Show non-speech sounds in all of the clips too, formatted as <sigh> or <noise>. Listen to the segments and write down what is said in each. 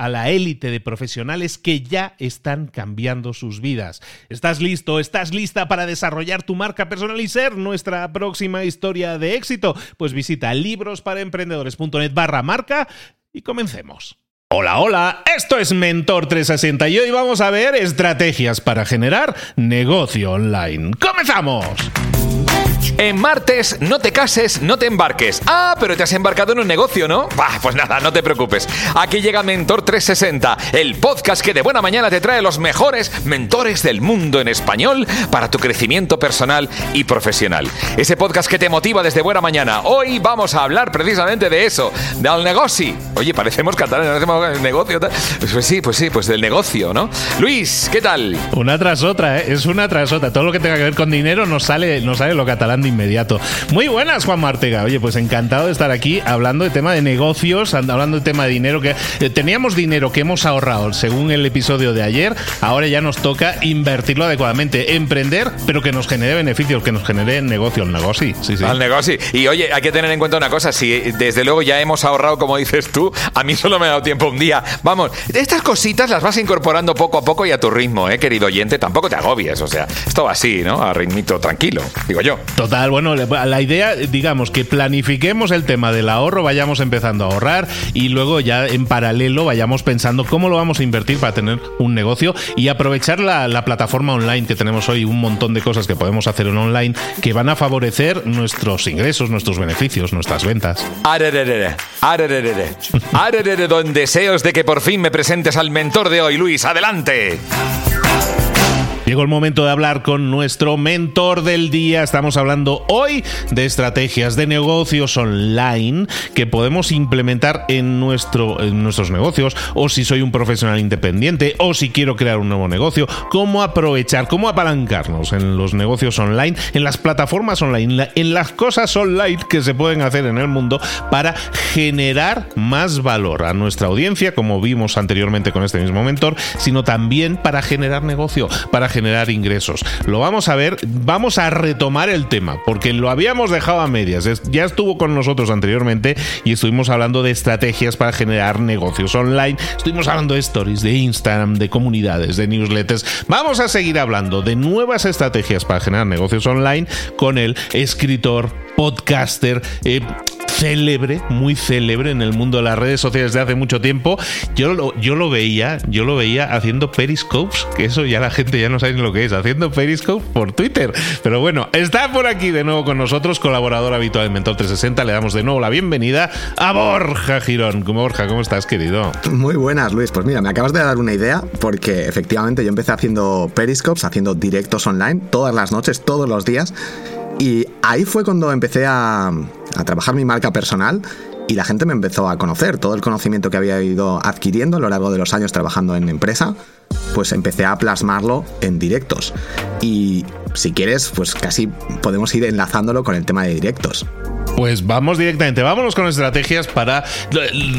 a la élite de profesionales que ya están cambiando sus vidas. ¿Estás listo? ¿Estás lista para desarrollar tu marca personal y ser nuestra próxima historia de éxito? Pues visita librosparaemprendedores.net barra marca y comencemos. Hola, hola, esto es Mentor 360 y hoy vamos a ver estrategias para generar negocio online. ¡Comenzamos! En martes, no te cases, no te embarques. Ah, pero te has embarcado en un negocio, ¿no? Bah, pues nada, no te preocupes. Aquí llega Mentor 360, el podcast que de buena mañana te trae los mejores mentores del mundo en español para tu crecimiento personal y profesional. Ese podcast que te motiva desde buena mañana. Hoy vamos a hablar precisamente de eso, del negocio. Oye, parecemos catalanes, el negocio. Pues sí, pues sí, pues del negocio, ¿no? Luis, ¿qué tal? Una tras otra, ¿eh? Es una tras otra. Todo lo que tenga que ver con dinero nos sale, nos sale lo catalán inmediato. Muy buenas, Juan Martega. Oye, pues encantado de estar aquí hablando de tema de negocios, hablando de tema de dinero. que eh, Teníamos dinero que hemos ahorrado según el episodio de ayer. Ahora ya nos toca invertirlo adecuadamente, emprender, pero que nos genere beneficios, que nos genere negocio, el negocio. Sí, sí. Al negocio. Y oye, hay que tener en cuenta una cosa. Si desde luego ya hemos ahorrado, como dices tú, a mí solo me ha dado tiempo un día. Vamos, estas cositas las vas incorporando poco a poco y a tu ritmo, ¿eh, querido oyente? Tampoco te agobies. O sea, esto va así, ¿no? A ritmito tranquilo, digo yo. Total, bueno, la idea, digamos, que planifiquemos el tema del ahorro, vayamos empezando a ahorrar y luego ya en paralelo vayamos pensando cómo lo vamos a invertir para tener un negocio y aprovechar la, la plataforma online que tenemos hoy, un montón de cosas que podemos hacer en online que van a favorecer nuestros ingresos, nuestros beneficios, nuestras ventas. Arerere, arerere, arerere, don deseos de que por fin me presentes al mentor de hoy, Luis, adelante. Llegó el momento de hablar con nuestro mentor del día. Estamos hablando hoy de estrategias de negocios online que podemos implementar en, nuestro, en nuestros negocios o si soy un profesional independiente o si quiero crear un nuevo negocio. Cómo aprovechar, cómo apalancarnos en los negocios online, en las plataformas online, en las cosas online que se pueden hacer en el mundo para generar más valor a nuestra audiencia, como vimos anteriormente con este mismo mentor, sino también para generar negocio, para ingresos. Lo vamos a ver, vamos a retomar el tema, porque lo habíamos dejado a medias. Ya estuvo con nosotros anteriormente y estuvimos hablando de estrategias para generar negocios online. Estuvimos hablando de stories, de Instagram, de comunidades, de newsletters. Vamos a seguir hablando de nuevas estrategias para generar negocios online con el escritor, podcaster, eh, célebre, muy célebre en el mundo de las redes sociales de hace mucho tiempo. Yo lo, yo lo veía, yo lo veía haciendo periscopes, que eso ya la gente ya no sabe ni lo que es, haciendo periscopes por Twitter. Pero bueno, está por aquí de nuevo con nosotros, colaborador habitual de Mentor 360. Le damos de nuevo la bienvenida a Borja Girón. Borja, ¿cómo estás, querido? Muy buenas, Luis. Pues mira, me acabas de dar una idea, porque efectivamente yo empecé haciendo periscopes, haciendo directos online, todas las noches, todos los días. Y ahí fue cuando empecé a, a trabajar mi marca personal y la gente me empezó a conocer. Todo el conocimiento que había ido adquiriendo a lo largo de los años trabajando en empresa, pues empecé a plasmarlo en directos. Y si quieres, pues casi podemos ir enlazándolo con el tema de directos. Pues vamos directamente, vámonos con estrategias para,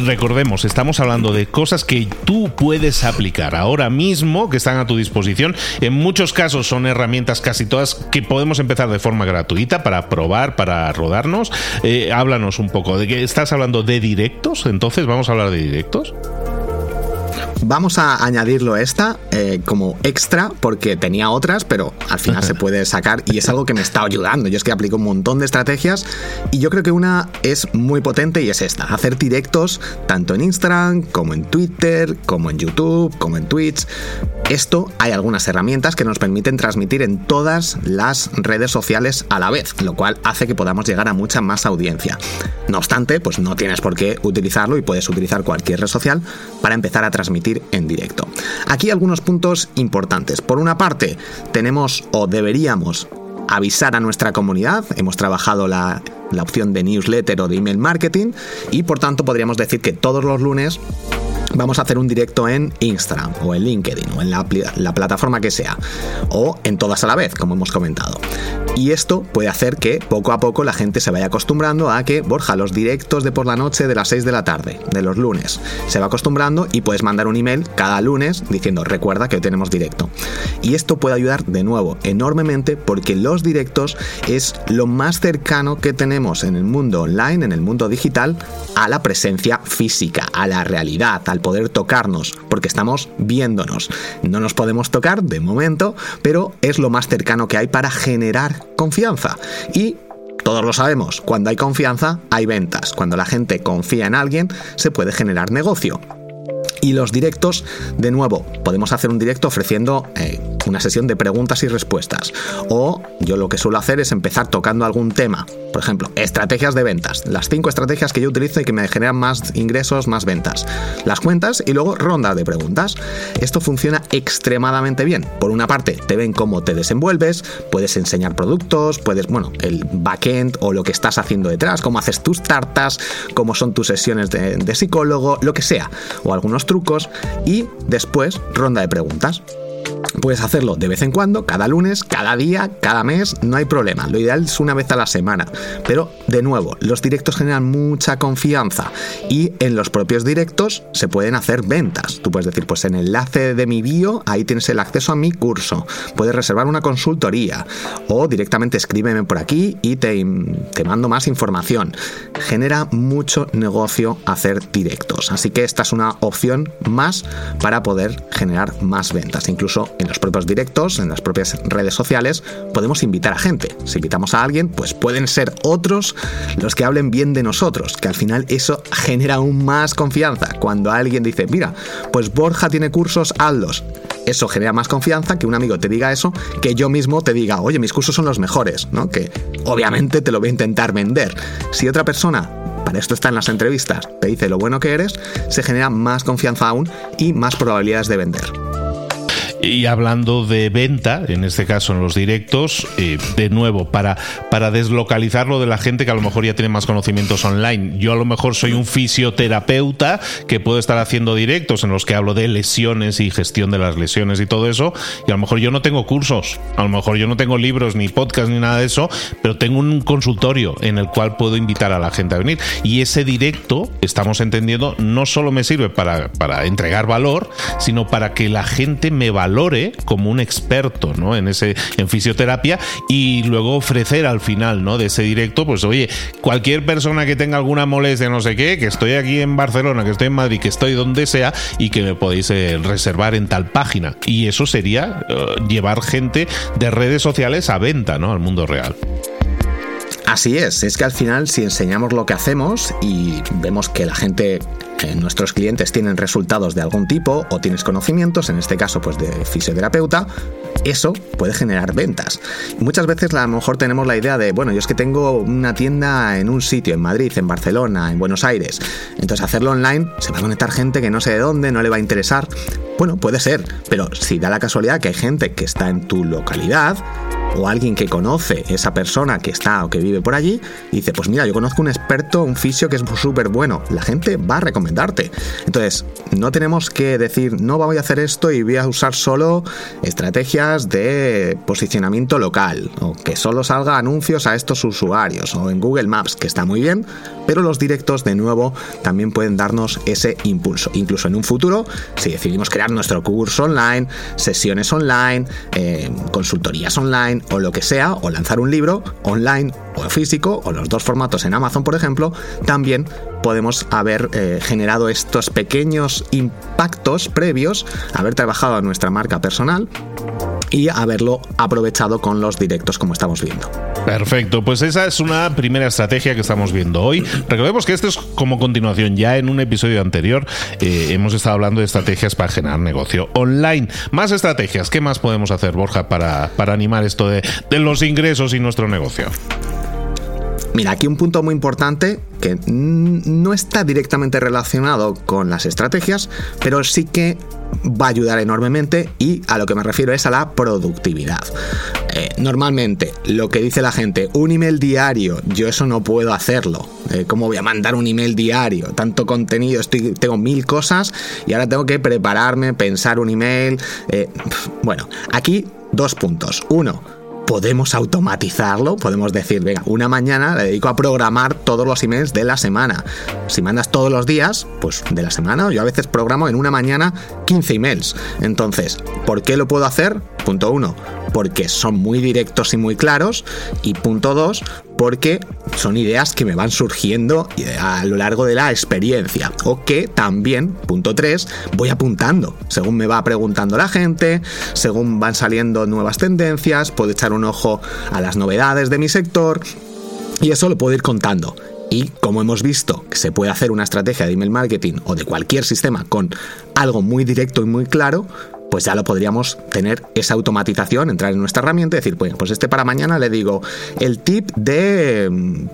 recordemos, estamos hablando de cosas que tú puedes aplicar ahora mismo, que están a tu disposición. En muchos casos son herramientas casi todas que podemos empezar de forma gratuita para probar, para rodarnos. Eh, háblanos un poco de que estás hablando de directos, entonces vamos a hablar de directos. Vamos a añadirlo esta eh, como extra porque tenía otras, pero al final se <laughs> puede sacar y es algo que me está ayudando. Yo es que aplico un montón de estrategias y yo creo que una es muy potente y es esta, hacer directos tanto en Instagram como en Twitter, como en YouTube, como en Twitch. Esto hay algunas herramientas que nos permiten transmitir en todas las redes sociales a la vez, lo cual hace que podamos llegar a mucha más audiencia. No obstante, pues no tienes por qué utilizarlo y puedes utilizar cualquier red social para empezar a transmitir en directo. Aquí algunos puntos importantes. Por una parte, tenemos o deberíamos avisar a nuestra comunidad. Hemos trabajado la, la, opción de newsletter o de email marketing y por tanto podríamos decir que todos los lunes vamos a hacer un directo en Instagram o en LinkedIn o en la, la, plataforma que sea o en todas a la vez, como hemos comentado. Y esto puede hacer que poco a poco la gente se vaya acostumbrando a que, Borja, los directos de por la noche de las 6 de la tarde, de los lunes, se va acostumbrando y puedes mandar un email cada lunes diciendo recuerda que hoy tenemos directo. Y esto puede ayudar de nuevo enormemente porque los directos es lo más cercano que tenemos en el mundo online, en el mundo digital, a la presencia física, a la realidad, al poder tocarnos, porque estamos viéndonos. No nos podemos tocar de momento, pero es lo más cercano que hay para generar confianza. Y todos lo sabemos, cuando hay confianza hay ventas. Cuando la gente confía en alguien, se puede generar negocio. Y los directos, de nuevo, podemos hacer un directo ofreciendo eh, una sesión de preguntas y respuestas. O yo lo que suelo hacer es empezar tocando algún tema. Por ejemplo, estrategias de ventas. Las cinco estrategias que yo utilizo y que me generan más ingresos, más ventas. Las cuentas y luego ronda de preguntas. Esto funciona extremadamente bien. Por una parte, te ven cómo te desenvuelves, puedes enseñar productos, puedes, bueno, el backend o lo que estás haciendo detrás, cómo haces tus tartas, cómo son tus sesiones de, de psicólogo, lo que sea. O algunos trucos. Y después, ronda de preguntas. Puedes hacerlo de vez en cuando, cada lunes, cada día, cada mes, no hay problema. Lo ideal es una vez a la semana. Pero, de nuevo, los directos generan mucha confianza y en los propios directos se pueden hacer ventas. Tú puedes decir, pues en el enlace de mi bio, ahí tienes el acceso a mi curso. Puedes reservar una consultoría o directamente escríbeme por aquí y te, te mando más información. Genera mucho negocio hacer directos. Así que esta es una opción más para poder generar más ventas. Incluso en los propios directos, en las propias redes sociales, podemos invitar a gente. Si invitamos a alguien, pues pueden ser otros los que hablen bien de nosotros, que al final eso genera aún más confianza. Cuando alguien dice, mira, pues Borja tiene cursos, hazlos. Eso genera más confianza que un amigo te diga eso, que yo mismo te diga, oye, mis cursos son los mejores, ¿no? Que obviamente te lo voy a intentar vender. Si otra persona para esto está en las entrevistas, te dice lo bueno que eres, se genera más confianza aún y más probabilidades de vender. Y hablando de venta, en este caso en los directos, eh, de nuevo, para, para deslocalizarlo de la gente que a lo mejor ya tiene más conocimientos online. Yo a lo mejor soy un fisioterapeuta que puedo estar haciendo directos en los que hablo de lesiones y gestión de las lesiones y todo eso, y a lo mejor yo no tengo cursos, a lo mejor yo no tengo libros, ni podcast, ni nada de eso, pero tengo un consultorio en el cual puedo invitar a la gente a venir. Y ese directo, estamos entendiendo, no solo me sirve para, para entregar valor, sino para que la gente me valore valore como un experto ¿no? en, ese, en fisioterapia y luego ofrecer al final ¿no? de ese directo, pues oye, cualquier persona que tenga alguna molestia, no sé qué, que estoy aquí en Barcelona, que estoy en Madrid, que estoy donde sea y que me podéis eh, reservar en tal página. Y eso sería eh, llevar gente de redes sociales a venta ¿no? al mundo real. Así es, es que al final si enseñamos lo que hacemos y vemos que la gente nuestros clientes tienen resultados de algún tipo o tienes conocimientos, en este caso pues de fisioterapeuta, eso puede generar ventas. Muchas veces a lo mejor tenemos la idea de, bueno, yo es que tengo una tienda en un sitio, en Madrid, en Barcelona, en Buenos Aires. Entonces hacerlo online se va a conectar gente que no sé de dónde, no le va a interesar. Bueno, puede ser, pero si da la casualidad que hay gente que está en tu localidad, o alguien que conoce esa persona que está o que vive por allí dice, pues mira, yo conozco un experto, un fisio que es súper bueno, la gente va a recomendarte. Entonces, no tenemos que decir, no voy a hacer esto y voy a usar solo estrategias de posicionamiento local o que solo salga anuncios a estos usuarios o en Google Maps, que está muy bien, pero los directos de nuevo también pueden darnos ese impulso. Incluso en un futuro, si decidimos crear nuestro curso online, sesiones online, eh, consultorías online o lo que sea, o lanzar un libro online o físico, o los dos formatos en Amazon, por ejemplo, también podemos haber eh, generado estos pequeños impactos previos, haber trabajado a nuestra marca personal y haberlo aprovechado con los directos como estamos viendo. Perfecto, pues esa es una primera estrategia que estamos viendo hoy. Recordemos que esto es como continuación, ya en un episodio anterior eh, hemos estado hablando de estrategias para generar negocio online. Más estrategias, ¿qué más podemos hacer, Borja, para, para animar esto de, los ingresos y nuestro negocio? Mira, aquí un punto muy importante que no está directamente relacionado con las estrategias, pero sí que va a ayudar enormemente y a lo que me refiero es a la productividad. Eh, normalmente lo que dice la gente, un email diario, yo eso no puedo hacerlo. Eh, ¿Cómo voy a mandar un email diario? Tanto contenido, estoy, tengo mil cosas y ahora tengo que prepararme, pensar un email. Eh, bueno, aquí dos puntos. Uno, podemos automatizarlo, podemos decir, venga, una mañana le dedico a programar todos los emails de la semana. Si mandas todos los días, pues de la semana, yo a veces programo en una mañana 15 emails. Entonces, ¿por qué lo puedo hacer? Punto uno, porque son muy directos y muy claros. Y punto dos, porque son ideas que me van surgiendo a lo largo de la experiencia. O que también, punto tres, voy apuntando. Según me va preguntando la gente, según van saliendo nuevas tendencias, puedo echar un ojo a las novedades de mi sector. Y eso lo puedo ir contando. Y como hemos visto se puede hacer una estrategia de email marketing o de cualquier sistema con algo muy directo y muy claro, pues ya lo podríamos tener esa automatización, entrar en nuestra herramienta y decir, pues este para mañana le digo el tip de, mm,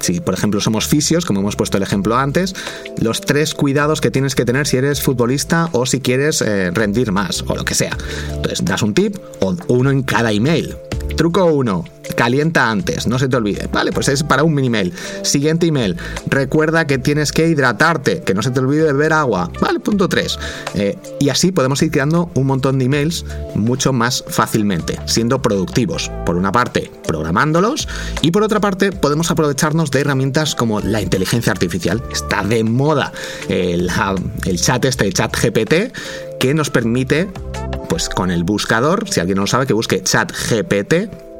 si por ejemplo somos fisios, como hemos puesto el ejemplo antes, los tres cuidados que tienes que tener si eres futbolista o si quieres eh, rendir más o lo que sea. Entonces das un tip o uno en cada email. Truco 1. Calienta antes, no se te olvide. Vale, pues es para un mini mail. Siguiente email. Recuerda que tienes que hidratarte, que no se te olvide beber agua. Vale, punto 3. Eh, y así podemos ir creando un montón de emails mucho más fácilmente, siendo productivos. Por una parte, programándolos y por otra parte, podemos aprovecharnos de herramientas como la inteligencia artificial. Está de moda el, el chat este, el chat GPT, que nos permite pues con el buscador, si alguien no lo sabe, que busque chat GPT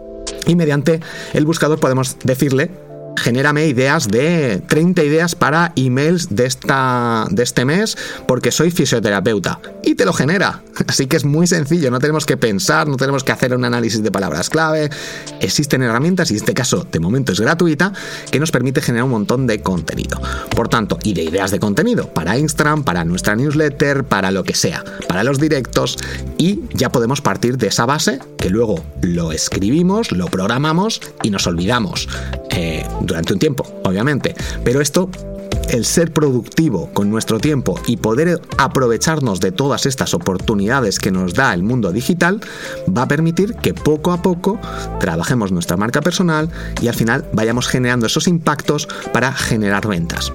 y mediante el buscador podemos decirle genérame ideas de 30 ideas para emails de, esta, de este mes porque soy fisioterapeuta. Y te lo genera. <laughs> Así que es muy sencillo, no tenemos que pensar, no tenemos que hacer un análisis de palabras clave. Existen herramientas, y en este caso de momento es gratuita, que nos permite generar un montón de contenido. Por tanto, y de ideas de contenido para Instagram, para nuestra newsletter, para lo que sea, para los directos, y ya podemos partir de esa base que luego lo escribimos, lo programamos y nos olvidamos. Eh, durante un tiempo, obviamente. Pero esto el ser productivo con nuestro tiempo y poder aprovecharnos de todas estas oportunidades que nos da el mundo digital va a permitir que poco a poco trabajemos nuestra marca personal y al final vayamos generando esos impactos para generar ventas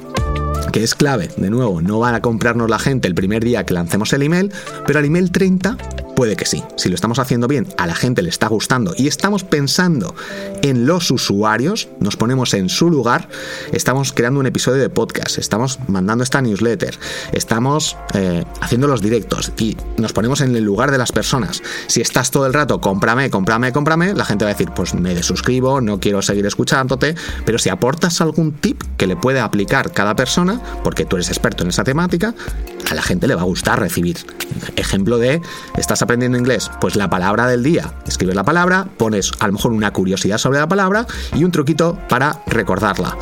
que es clave. De nuevo, no van a comprarnos la gente el primer día que lancemos el email, pero al email 30 Puede que sí. Si lo estamos haciendo bien, a la gente le está gustando y estamos pensando en los usuarios, nos ponemos en su lugar, estamos creando un episodio de podcast, estamos mandando esta newsletter, estamos eh, haciendo los directos y nos ponemos en el lugar de las personas. Si estás todo el rato, cómprame, cómprame, cómprame, la gente va a decir, pues me desuscribo, no quiero seguir escuchándote, pero si aportas algún tip que le puede aplicar cada persona, porque tú eres experto en esa temática, a la gente le va a gustar recibir. Ejemplo de, estás aprendiendo inglés, pues la palabra del día, escribes la palabra, pones a lo mejor una curiosidad sobre la palabra y un truquito para recordarla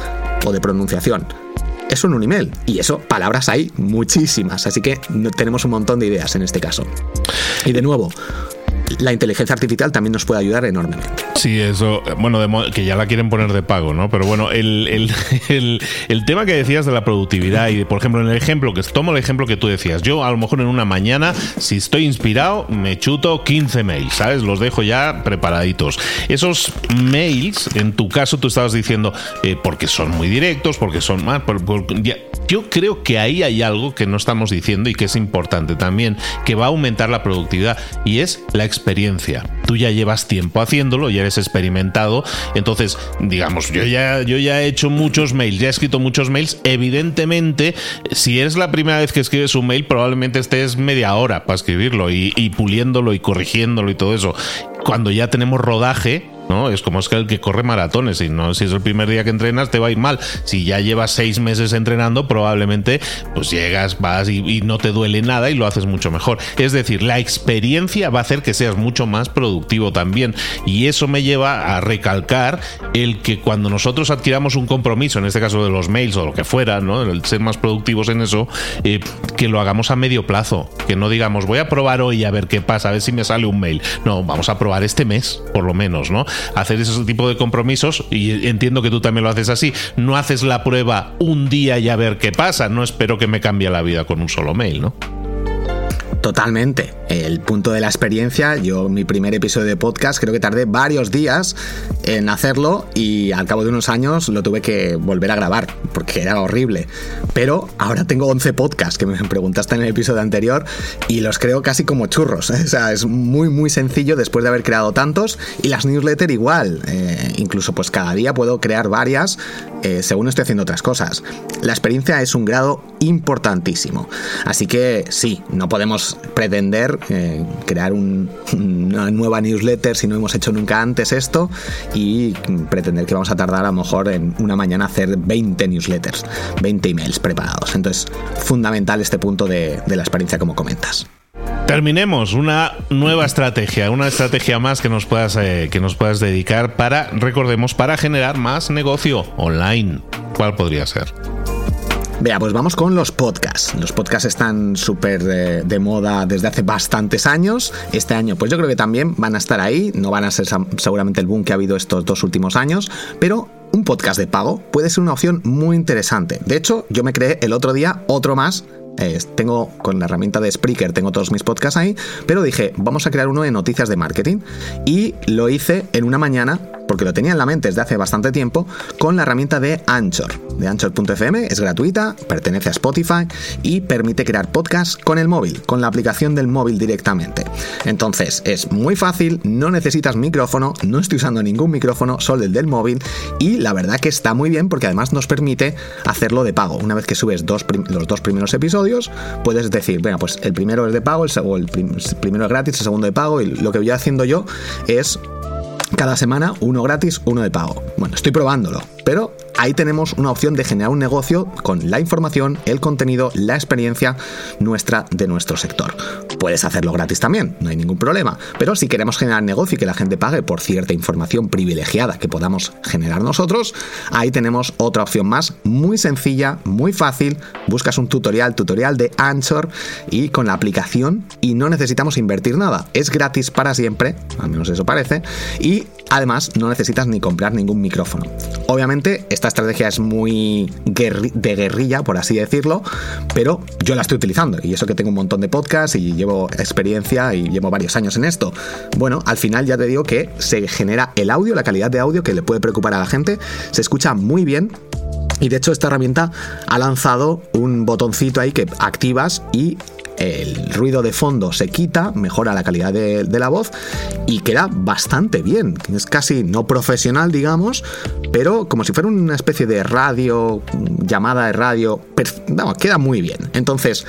o de pronunciación. Eso en un email. Y eso, palabras hay muchísimas. Así que tenemos un montón de ideas en este caso. Y de nuevo, la inteligencia artificial también nos puede ayudar enormemente. Sí, eso, bueno, que ya la quieren poner de pago, ¿no? Pero bueno, el, <laughs> el, el, tema que decías de la productividad y, por ejemplo, en el ejemplo, que tomo el ejemplo que tú decías, yo a lo mejor en una mañana, si estoy inspirado, me chuto 15 mails, ¿sabes? Los dejo ya preparaditos. Esos mails, en tu caso, tú estabas diciendo, eh, porque son muy directos, porque son más... yo creo que ahí hay algo que no estamos diciendo y que es importante también, que va a aumentar la productividad, y es la experiencia. Tú ya llevas tiempo haciéndolo, ya eres experimentado, entonces, digamos, yo ya, he hecho muchos mails, ya he escrito muchos mails, evidentemente, si es la primera vez que escribes un mail, probablemente estés media hora para escribirlo y, y puliéndolo y corrigiéndolo y todo eso. Cuando ya tenemos rodaje, ¿no? Es como es que el que corre maratones, y no si es el primer día que entrenas te va a ir mal. Si ya llevas seis meses entrenando, probablemente pues llegas, vas y, no te duele nada y lo haces mucho mejor. Es decir, la experiencia va a hacer que seas mucho más productivo también. Y eso me lleva a recalcar el que cuando nosotros adquiramos un compromiso, en este caso de los mails o lo que fuera, ¿no? El ser más productivos en eso, eh, que lo hagamos a medio plazo. Que no digamos, voy a probar hoy a ver qué pasa, a ver si me sale un mail. No, vamos a probar este mes, por lo menos, ¿no? Hacer ese tipo de compromisos y entiendo que tú también lo haces así. No haces la prueba un día y a ver qué pasa. No espero que me cambie la vida con un solo mail, ¿no? Totalmente. El punto de la experiencia, yo mi primer episodio de podcast creo que tardé varios días en hacerlo y al cabo de unos años lo tuve que volver a grabar porque era horrible. Pero ahora tengo 11 podcasts que me preguntaste en el episodio anterior y los creo casi como churros. O sea, es muy muy sencillo después de haber creado tantos y las newsletters igual. Eh, incluso pues cada día puedo crear varias eh, según estoy haciendo otras cosas. La experiencia es un grado importantísimo. Así que sí, no podemos pretender eh, crear una nueva newsletter si no hemos hecho nunca antes esto y pretender que vamos a tardar a lo mejor en una mañana hacer 20 newsletters, 20 emails preparados. Entonces, fundamental este punto de, la experiencia como comentas. Terminemos una nueva estrategia, una estrategia más que nos puedas eh, que nos puedas dedicar para recordemos para generar más negocio online. ¿Cuál podría ser? Vea, pues vamos con los podcasts. Los podcasts están súper de, de, moda desde hace bastantes años. Este año, pues yo creo que también van a estar ahí. No van a ser seguramente el boom que ha habido estos dos últimos años, pero un podcast de pago puede ser una opción muy interesante. De hecho, yo me creé el otro día otro más tengo con la herramienta de Spreaker, tengo todos mis podcasts ahí, pero dije, vamos a crear uno de noticias de marketing. Y lo hice en una mañana porque lo tenía en la mente desde hace bastante tiempo, con la herramienta de Anchor, de Anchor.fm, es gratuita, pertenece a Spotify y permite crear podcasts con el móvil, con la aplicación del móvil directamente. Entonces es muy fácil, no necesitas micrófono, no estoy usando ningún micrófono, solo el del móvil y la verdad que está muy bien porque además nos permite hacerlo de pago. Una vez que subes los dos primeros episodios, puedes decir, venga, pues el primero es de pago, el, el primero es gratis, el segundo de pago y lo que voy haciendo yo es cada semana uno gratis, uno de pago. Bueno, estoy probándolo, pero ahí tenemos una opción de generar un negocio con la información, el contenido, la experiencia nuestra de nuestro sector. Puedes hacerlo gratis también, no hay ningún problema, pero si queremos generar negocio y que la gente pague por cierta información privilegiada que podamos generar nosotros, ahí tenemos otra opción más, muy sencilla, muy fácil, buscas un tutorial, tutorial de Anchor y con la aplicación y no necesitamos invertir nada, es gratis para siempre, al menos eso parece, y además no necesitas ni comprar ningún micrófono. Obviamente esta estrategia es muy de guerrilla, por así decirlo, pero yo la estoy utilizando y eso que tengo un montón de podcasts y llevo experiencia y llevo varios años en esto. Bueno, al final ya te digo que se genera el audio, la calidad de audio que le puede preocupar a la gente, se escucha muy bien y de hecho esta herramienta ha lanzado un botoncito ahí que activas y el ruido de fondo se quita, mejora la calidad de, la voz y queda bastante bien. Es casi no profesional, digamos, pero como si fuera una especie de radio, llamada de radio, queda muy bien. Entonces,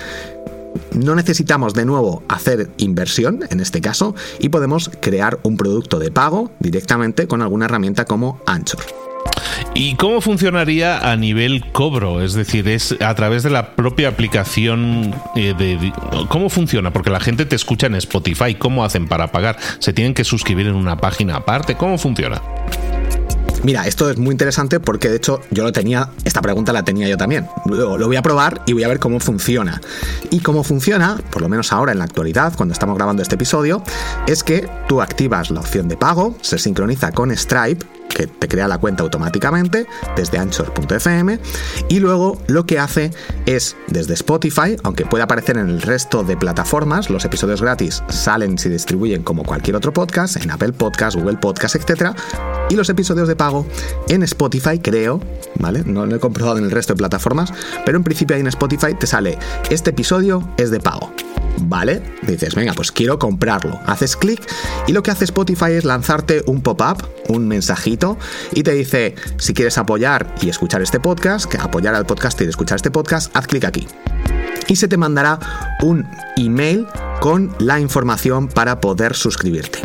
no necesitamos de nuevo hacer inversión en este caso y podemos crear un producto de pago directamente con alguna herramienta como Anchor. ¿Y cómo funcionaría a nivel cobro? Es decir, es a través de la propia aplicación eh, de, ¿Cómo funciona? Porque la gente te escucha en Spotify. ¿Cómo hacen para pagar? ¿Se tienen que suscribir en una página aparte? ¿Cómo funciona? Mira, esto es muy interesante porque de hecho yo lo tenía, esta pregunta la tenía yo también. Lo, lo voy a probar y voy a ver cómo funciona. Y cómo funciona, por lo menos ahora en la actualidad, cuando estamos grabando este episodio, es que tú activas la opción de pago, se sincroniza con Stripe, que te crea la cuenta automáticamente desde anchor.fm y luego lo que hace es desde Spotify, aunque puede aparecer en el resto de plataformas, los episodios gratis salen y se distribuyen como cualquier otro podcast, en Apple Podcast, Google Podcast, etc. Y los episodios de pago en Spotify, creo, ¿vale? No lo he comprobado en el resto de plataformas, pero en principio ahí en Spotify te sale, este episodio es de pago. ¿Vale? Dices, venga, pues quiero comprarlo. Haces clic y lo que hace Spotify es lanzarte un pop-up, un mensajito, y te dice, si quieres apoyar y escuchar este podcast, apoyar al podcast y escuchar este podcast, haz clic aquí. Y se te mandará un email con la información para poder suscribirte.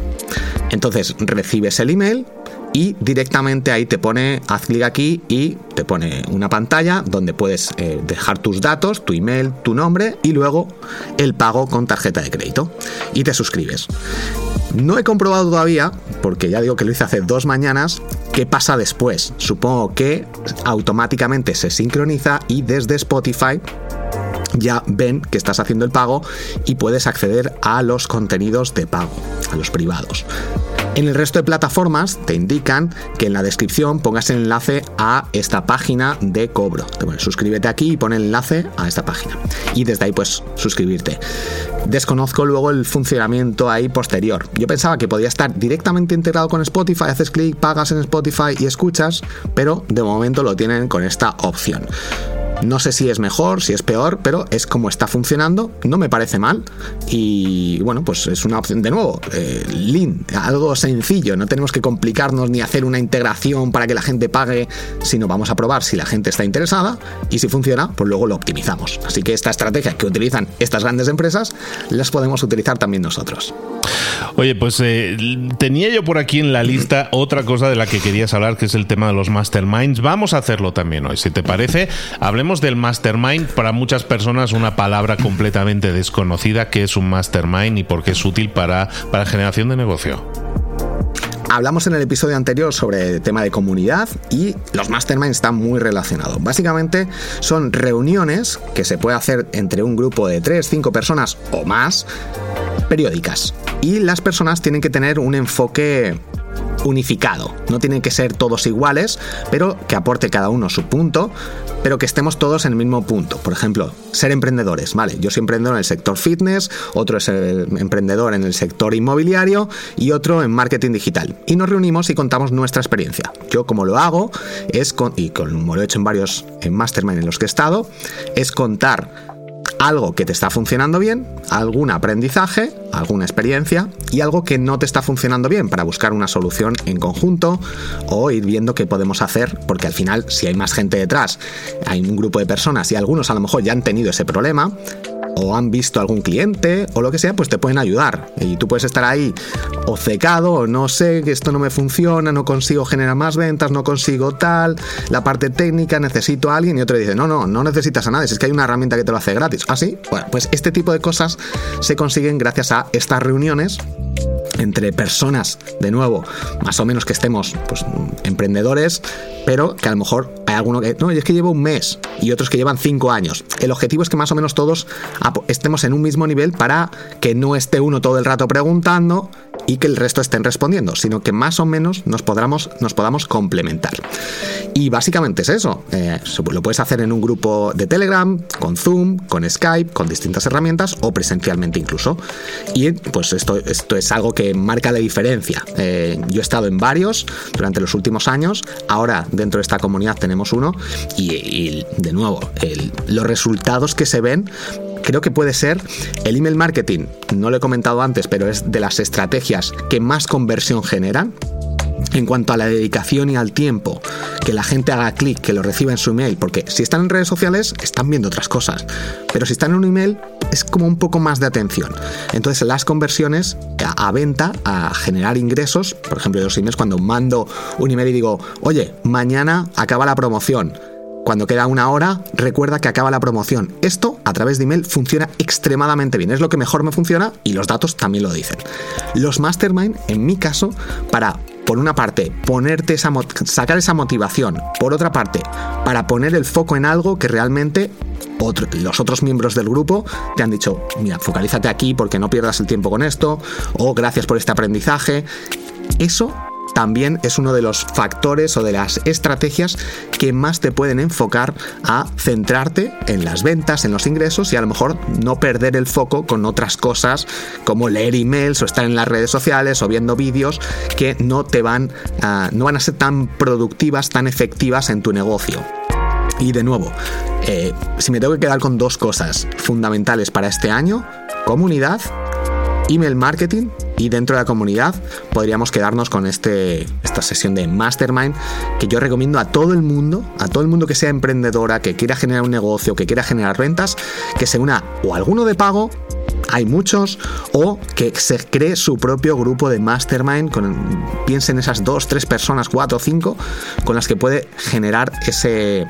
Entonces recibes el email, y directamente ahí te pone haz clic aquí y te pone una pantalla donde puedes eh, dejar tus datos, tu email, tu nombre y luego el pago con tarjeta de crédito y te suscribes. No he comprobado todavía, porque ya digo que lo hice hace dos mañanas, qué pasa después. Supongo que automáticamente se sincroniza y desde Spotify ya ven que estás haciendo el pago y puedes acceder a los contenidos de pago, a los privados. En el resto de plataformas te indican que en la descripción pongas el enlace a esta página de cobro. Te suscríbete aquí y pon el enlace a esta página. Y desde ahí pues suscribirte. Desconozco luego el funcionamiento ahí posterior. Yo pensaba que podía estar directamente integrado con Spotify, haces clic, pagas en Spotify y escuchas, pero de momento lo tienen con esta opción. No sé si es mejor, si es peor, pero es como está funcionando. No me parece mal. Y bueno, pues es una opción de nuevo. Eh, Lean, algo sencillo. No tenemos que complicarnos ni hacer una integración para que la gente pague, sino vamos a probar si la gente está interesada y si funciona, pues luego lo optimizamos. Así que esta estrategia que utilizan estas grandes empresas, las podemos utilizar también nosotros. Oye, pues eh, tenía yo por aquí en la lista otra cosa de la que querías hablar, que es el tema de los masterminds. Vamos a hacerlo también hoy, si te parece. Hablemos del mastermind. Para muchas personas una palabra completamente desconocida, que es un mastermind y por qué es útil para, para generación de negocio. Hablamos en el episodio anterior sobre el tema de comunidad y los masterminds están muy relacionados. Básicamente son reuniones que se puede hacer entre un grupo de 3, 5 personas o más periódicas. Y las personas tienen que tener un enfoque unificado. No tienen que ser todos iguales, pero que aporte cada uno su punto, pero que estemos todos en el mismo punto. Por ejemplo, ser emprendedores, ¿vale? Yo soy emprendedor en el sector fitness, otro es el emprendedor en el sector inmobiliario y otro en marketing digital. Y nos reunimos y contamos nuestra experiencia. Yo como lo hago es, con, y como lo he hecho en varios en mastermind en los que he estado, es contar algo que te está funcionando bien, algún aprendizaje, alguna experiencia y algo que no te está funcionando bien para buscar una solución en conjunto o ir viendo qué podemos hacer, porque al final si hay más gente detrás, hay un grupo de personas y algunos a lo mejor ya han tenido ese problema, o han visto algún cliente o lo que sea, pues te pueden ayudar. Y tú puedes estar ahí o secado o no sé, que esto no me funciona, no consigo generar más ventas, no consigo tal, la parte técnica, necesito a alguien y otro dice, no, no, no necesitas a nadie, es que hay una herramienta que te lo hace gratis. ¿Así? ¿Ah, bueno, pues este tipo de cosas se consiguen gracias a estas reuniones entre personas, de nuevo, más o menos que estemos pues, emprendedores, pero que a lo mejor hay alguno que, no, es que llevo un mes y otros que llevan cinco años. El objetivo es que más o menos todos estemos en un mismo nivel para que no esté uno todo el rato preguntando y que el resto estén respondiendo, sino que más o menos nos podamos, nos podamos complementar. Y básicamente es eso. Eh, lo puedes hacer en un grupo de Telegram, con Zoom, con Skype, con distintas herramientas o presencialmente incluso. Y pues esto, esto es algo que marca la diferencia. Eh, yo he estado en varios durante los últimos años. Ahora dentro de esta comunidad tenemos uno y, de nuevo, los resultados que se ven creo que puede ser el email marketing, no lo he comentado antes, pero es de las estrategias que más conversión generan en cuanto a la dedicación y al tiempo, que la gente haga clic, que lo reciba en su email, porque si están en redes sociales están viendo otras cosas, pero si están en un email es como un poco más de atención. Entonces las conversiones a, venta, a generar ingresos, por ejemplo los emails cuando mando un email y digo, oye, mañana acaba la promoción, cuando queda una hora, recuerda que acaba la promoción. Esto a través de email funciona extremadamente bien. Es lo que mejor me funciona y los datos también lo dicen. Los mastermind, en mi caso, para por una parte, ponerte esa sacar esa motivación, por otra parte, para poner el foco en algo que realmente los otros miembros del grupo te han dicho, mira, focalízate aquí porque no pierdas el tiempo con esto, o gracias por este aprendizaje. Eso también es uno de los factores o de las estrategias que más te pueden enfocar a centrarte en las ventas, en los ingresos y a lo mejor no perder el foco con otras cosas como leer emails o estar en las redes sociales o viendo vídeos que no te van a, no van a ser tan productivas, tan efectivas en tu negocio. Y de nuevo, eh, si me tengo que quedar con dos cosas fundamentales para este año, comunidad email marketing y dentro de la comunidad podríamos quedarnos con este, esta sesión de Mastermind que yo recomiendo a todo el mundo, a todo el mundo que sea emprendedora, que quiera generar un negocio, que quiera generar ventas, que se una o alguno de pago hay muchos, o que se cree su propio grupo de mastermind, con, piense en esas dos, tres personas, cuatro cinco, con las que puede generar ese,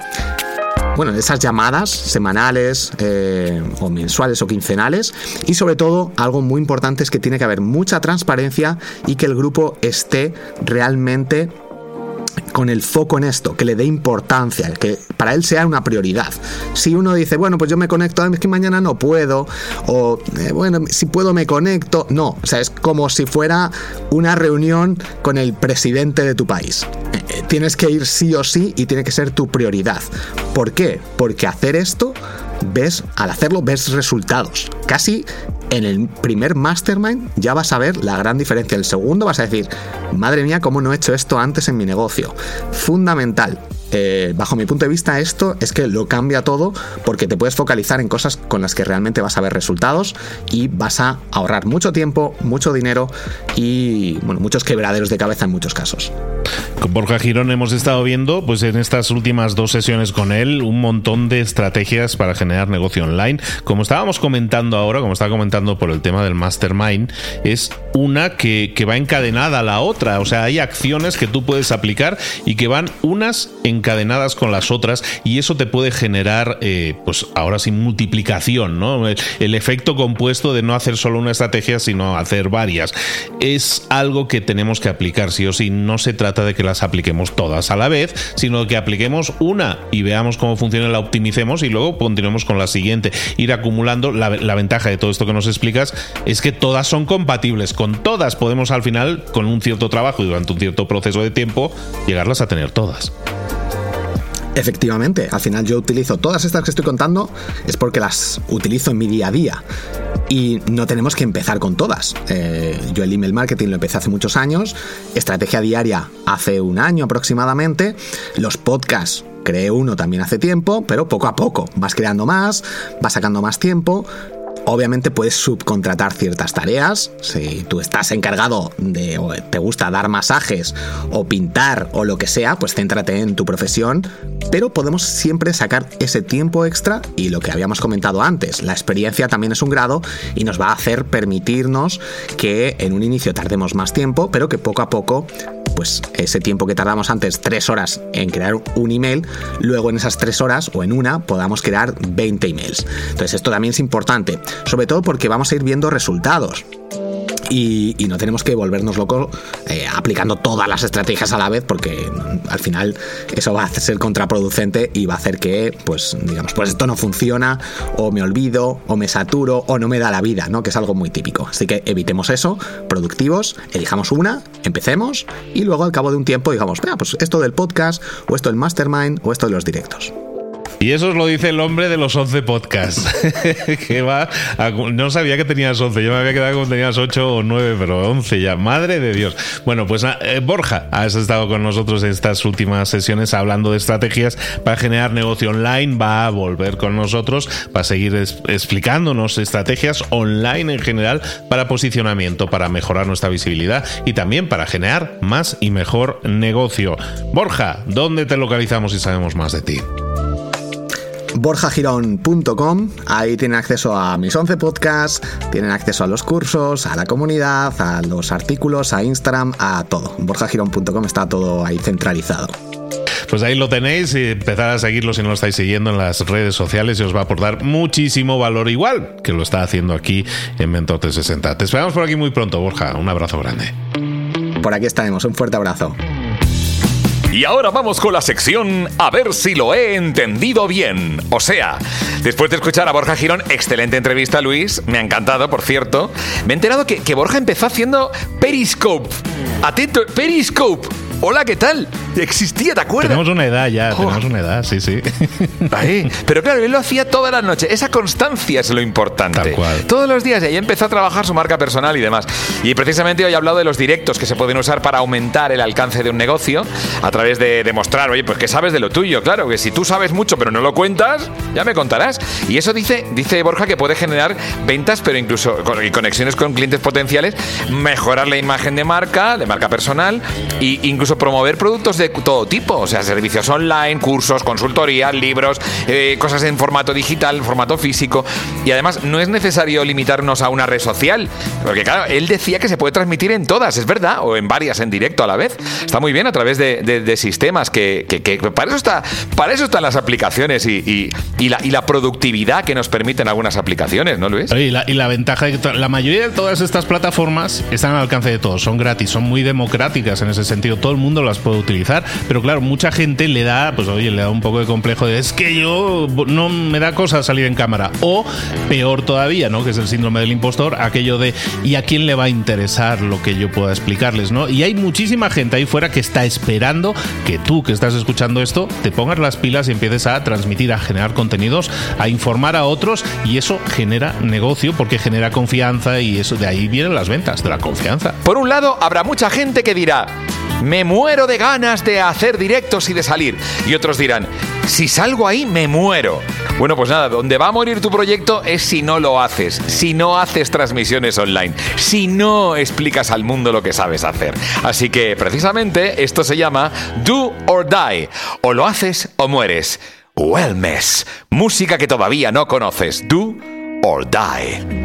bueno, esas llamadas semanales eh, o mensuales o quincenales. Y sobre todo algo muy importante es que tiene que haber mucha transparencia y que el grupo esté realmente con el foco en esto, que le dé importancia, que para él sea una prioridad. Si uno dice, bueno, pues yo me conecto, es que mañana no puedo, o eh, bueno, si puedo me conecto, no, o sea, es como si fuera una reunión con el presidente de tu país. Eh, eh, tienes que ir sí o sí y tiene que ser tu prioridad. ¿Por qué? Porque hacer esto ves, al hacerlo, ves resultados. Casi en el primer mastermind ya vas a ver la gran diferencia. El segundo vas a decir, madre mía, ¿cómo no he hecho esto antes en mi negocio? Fundamental. Eh, bajo mi punto de vista, esto es que lo cambia todo porque te puedes focalizar en cosas con las que realmente vas a ver resultados y vas a ahorrar mucho tiempo, mucho dinero y bueno, muchos quebraderos de cabeza en muchos casos. Con Borja Girón hemos estado viendo, pues en estas últimas dos sesiones con él, un montón de estrategias para generar negocio online. Como estábamos comentando ahora, como estaba comentando por el tema del mastermind, es una que, que va encadenada a la otra. O sea, hay acciones que tú puedes aplicar y que van unas en encadenadas con las otras y eso te puede generar, eh, pues ahora sí, multiplicación, ¿no? El efecto compuesto de no hacer solo una estrategia, sino hacer varias. Es algo que tenemos que aplicar, sí o sí. No se trata de que las apliquemos todas a la vez, sino que apliquemos una y veamos cómo funciona, la optimicemos y luego continuemos con la siguiente. Ir acumulando. La, la ventaja de todo esto que nos explicas es que todas son compatibles. Con todas podemos al final, con un cierto trabajo y durante un cierto proceso de tiempo, llegarlas a tener todas. Efectivamente, al final yo utilizo todas estas que estoy contando es porque las utilizo en mi día a día. Y no tenemos que empezar con todas. Eh, yo el email marketing lo empecé hace muchos años, estrategia diaria hace un año aproximadamente, los podcasts creé uno también hace tiempo, pero poco a poco vas creando más, vas sacando más tiempo, Obviamente puedes subcontratar ciertas tareas. Si tú estás encargado de o te gusta dar masajes o pintar o lo que sea, pues céntrate en tu profesión. Pero podemos siempre sacar ese tiempo extra y lo que habíamos comentado antes, la experiencia también es un grado y nos va a hacer permitirnos que en un inicio tardemos más tiempo, pero que poco a poco pues ese tiempo que tardamos antes, tres horas en crear un email, luego en esas tres horas o en una podamos crear 20 emails. Entonces esto también es importante, sobre todo porque vamos a ir viendo resultados y, no tenemos que volvernos locos eh, aplicando todas las estrategias a la vez porque al final eso va a ser contraproducente y va a hacer que, pues, digamos, pues esto no funciona o me olvido o me saturo o no me da la vida, ¿no? Que es algo muy típico. Así que evitemos eso, productivos, elijamos una, empecemos y luego al cabo de un tiempo digamos, pues esto del podcast o esto del mastermind o esto de los directos. Y eso os lo dice el hombre de los 11 podcasts. <laughs> que va no sabía que tenías 11. Yo me había quedado con tenías 8 o 9, pero 11 ya. Madre de Dios. Bueno, pues eh, Borja, has estado con nosotros en estas últimas sesiones hablando de estrategias para generar negocio online. Va a volver con nosotros para seguir explicándonos estrategias online en general para posicionamiento, para mejorar nuestra visibilidad y también para generar más y mejor negocio. Borja, ¿dónde te localizamos y sabemos más de ti? borjagirón.com. Ahí tienen acceso a mis 11 podcasts, tienen acceso a los cursos, a la comunidad, a los artículos, a Instagram, a todo. borjagirón.com está todo ahí centralizado. Pues ahí lo tenéis y empezar a seguirlo si no lo estáis siguiendo en las redes sociales y os va a aportar muchísimo valor igual que lo está haciendo aquí en Mentor 360. Te esperamos por aquí muy pronto, Borja. Un abrazo grande. por aquí estaremos. Un fuerte abrazo. Y ahora vamos con la sección a ver si lo he entendido bien. O sea, después de escuchar a Borja Girón, excelente entrevista Luis, me ha encantado, por cierto, me he enterado que, que Borja empezó haciendo Periscope. Atento, Periscope. Hola, ¿qué tal? Existía, ¿te acuerdas? Tenemos una edad ya, Oh. tenemos una edad, sí, sí. <laughs> Ahí. Pero claro, él lo hacía toda la noche. Esa constancia es lo importante. Tal cual. Todos los días y ahí empezó a trabajar su marca personal y demás. Y precisamente hoy he hablado de los directos que se pueden usar para aumentar el alcance de un negocio a través de demostrar, oye, pues que sabes de lo tuyo. Claro, que si tú sabes mucho pero no lo cuentas, ya me contarás. Y eso dice, dice Borja que puede generar ventas, pero incluso y conexiones con clientes potenciales, mejorar la imagen de marca, de marca personal, e incluso promover productos de todo tipo, o sea, servicios online, cursos, consultoría, libros, eh, cosas en formato digital, formato físico. Y además no es necesario limitarnos a una red social, porque claro, él decía que se puede transmitir en todas, es verdad, o en varias en directo a la vez. Está muy bien a través de, sistemas que, para eso está, para eso están las aplicaciones y, la, y la productividad que nos permiten algunas aplicaciones, ¿no, Luis? Y la, ventaja de que la mayoría de todas estas plataformas están al alcance de todos, son gratis, son muy democráticas en ese sentido, todo el mundo las puede utilizar, pero claro, mucha gente le da, pues oye, le da un poco de complejo de es que yo no me da cosa salir en cámara, o peor todavía, ¿no? Que es el síndrome del impostor, aquello de ¿y a quién le va a interesar lo que yo pueda explicarles, ¿no? Y hay muchísima gente ahí fuera que está esperando que tú que estás escuchando esto te pongas las pilas y empieces a transmitir, a generar contenidos, a informar a otros y eso genera negocio porque genera confianza y eso de ahí vienen las ventas, de la confianza. Por un lado, habrá mucha gente que dirá, me muero de ganas de hacer directos y de salir. Y otros dirán, si salgo ahí, me muero. Bueno, pues nada, donde va a morir tu proyecto es si no lo haces, si no haces transmisiones online, si no explicas al mundo lo que sabes hacer. Así que precisamente esto se llama Do or Die. O lo haces o mueres. Wellness, música que todavía no conoces. Do or Die.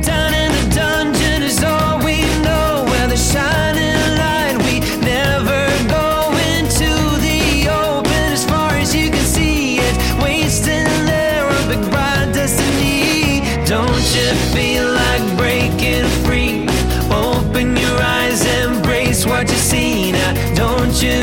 You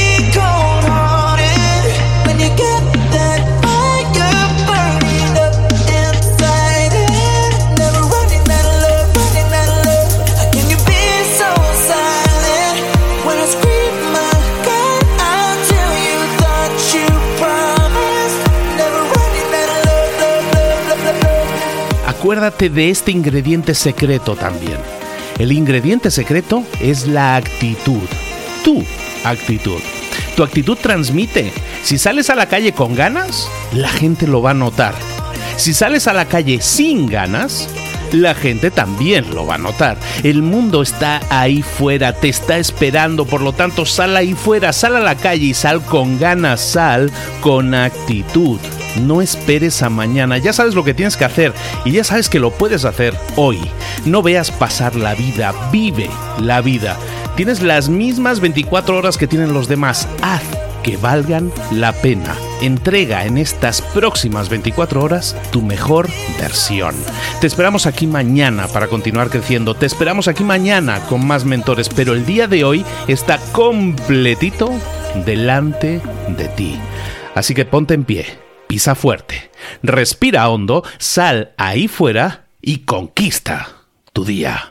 Acuérdate de este ingrediente secreto también. El ingrediente secreto es la actitud. Tu actitud. Tu actitud transmite. Si sales a la calle con ganas, la gente lo va a notar. Si sales a la calle sin ganas, la gente también lo va a notar. El mundo está ahí fuera, te está esperando, por lo tanto sal ahí fuera, sal a la calle y sal con ganas, sal con actitud. No esperes a mañana, ya sabes lo que tienes que hacer y ya sabes que lo puedes hacer hoy. No veas pasar la vida, vive la vida. Tienes las mismas 24 horas que tienen los demás, haz que valgan la pena. Entrega en estas próximas 24 horas tu mejor versión. Te esperamos aquí mañana para continuar creciendo. Te esperamos aquí mañana con más mentores, pero el día de hoy está completito delante de ti. Así que ponte en pie, pisa fuerte, respira hondo, sal ahí fuera y conquista tu día.